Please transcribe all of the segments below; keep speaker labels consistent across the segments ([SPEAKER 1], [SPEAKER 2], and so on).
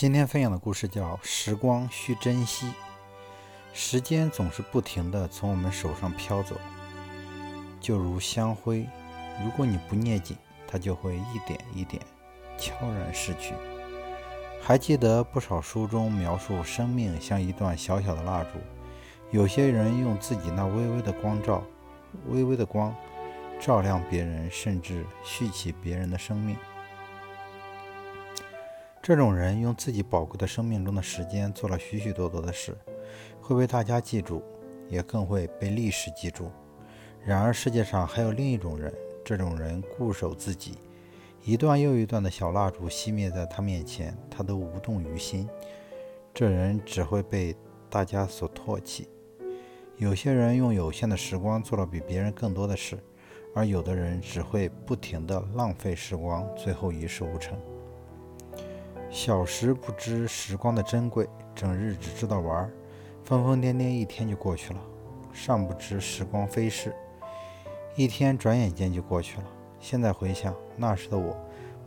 [SPEAKER 1] 今天分享的故事叫《时光需珍惜》。时间总是不停地从我们手上飘走，就如香灰，如果你不捏紧，它就会一点一点悄然逝去。还记得不少书中描述生命像一段小小的蜡烛，有些人用自己那微微的光照，微微的光，照亮别人，甚至续起别人的生命。这种人用自己宝贵的生命中的时间做了许许多多的事，会被大家记住，也更会被历史记住。然而世界上还有另一种人，这种人固守自己，一段又一段的小蜡烛熄灭在他面前，他都无动于心。这人只会被大家所唾弃。有些人用有限的时光做了比别人更多的事，而有的人只会不停地浪费时光，最后一事无成。小时不知时光的珍贵，整日只知道玩，疯疯癫癫一天就过去了。尚不知时光飞逝，一天转眼间就过去了。现在回想那时的我，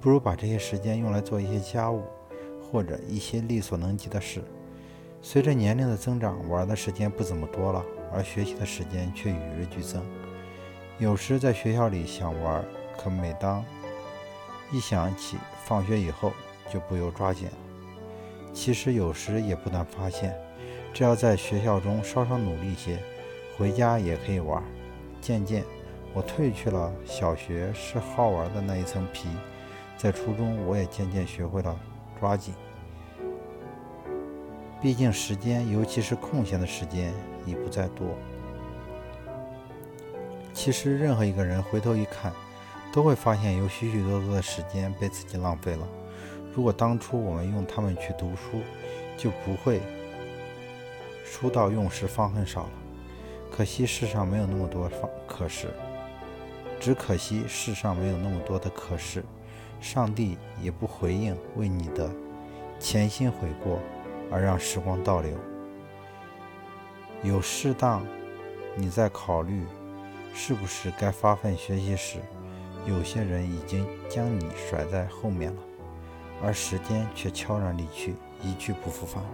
[SPEAKER 1] 不如把这些时间用来做一些家务，或者一些力所能及的事。随着年龄的增长，玩的时间不怎么多了，而学习的时间却与日俱增。有时在学校里想玩，可每当一想起放学以后，就不由抓紧了。其实有时也不难发现，只要在学校中稍稍努力些，回家也可以玩。渐渐，我褪去了小学是好玩的那一层皮，在初中，我也渐渐学会了抓紧。毕竟时间，尤其是空闲的时间，已不再多。其实，任何一个人回头一看，都会发现有许许多多的时间被自己浪费了。如果当初我们用它们去读书，就不会“书到用时方恨少”了。可惜世上没有那么多方可是，只可惜世上没有那么多的可是，上帝也不回应为你的潜心悔过而让时光倒流。有适当，你在考虑是不是该发奋学习时，有些人已经将你甩在后面了。而时间却悄然离去，一去不复返了。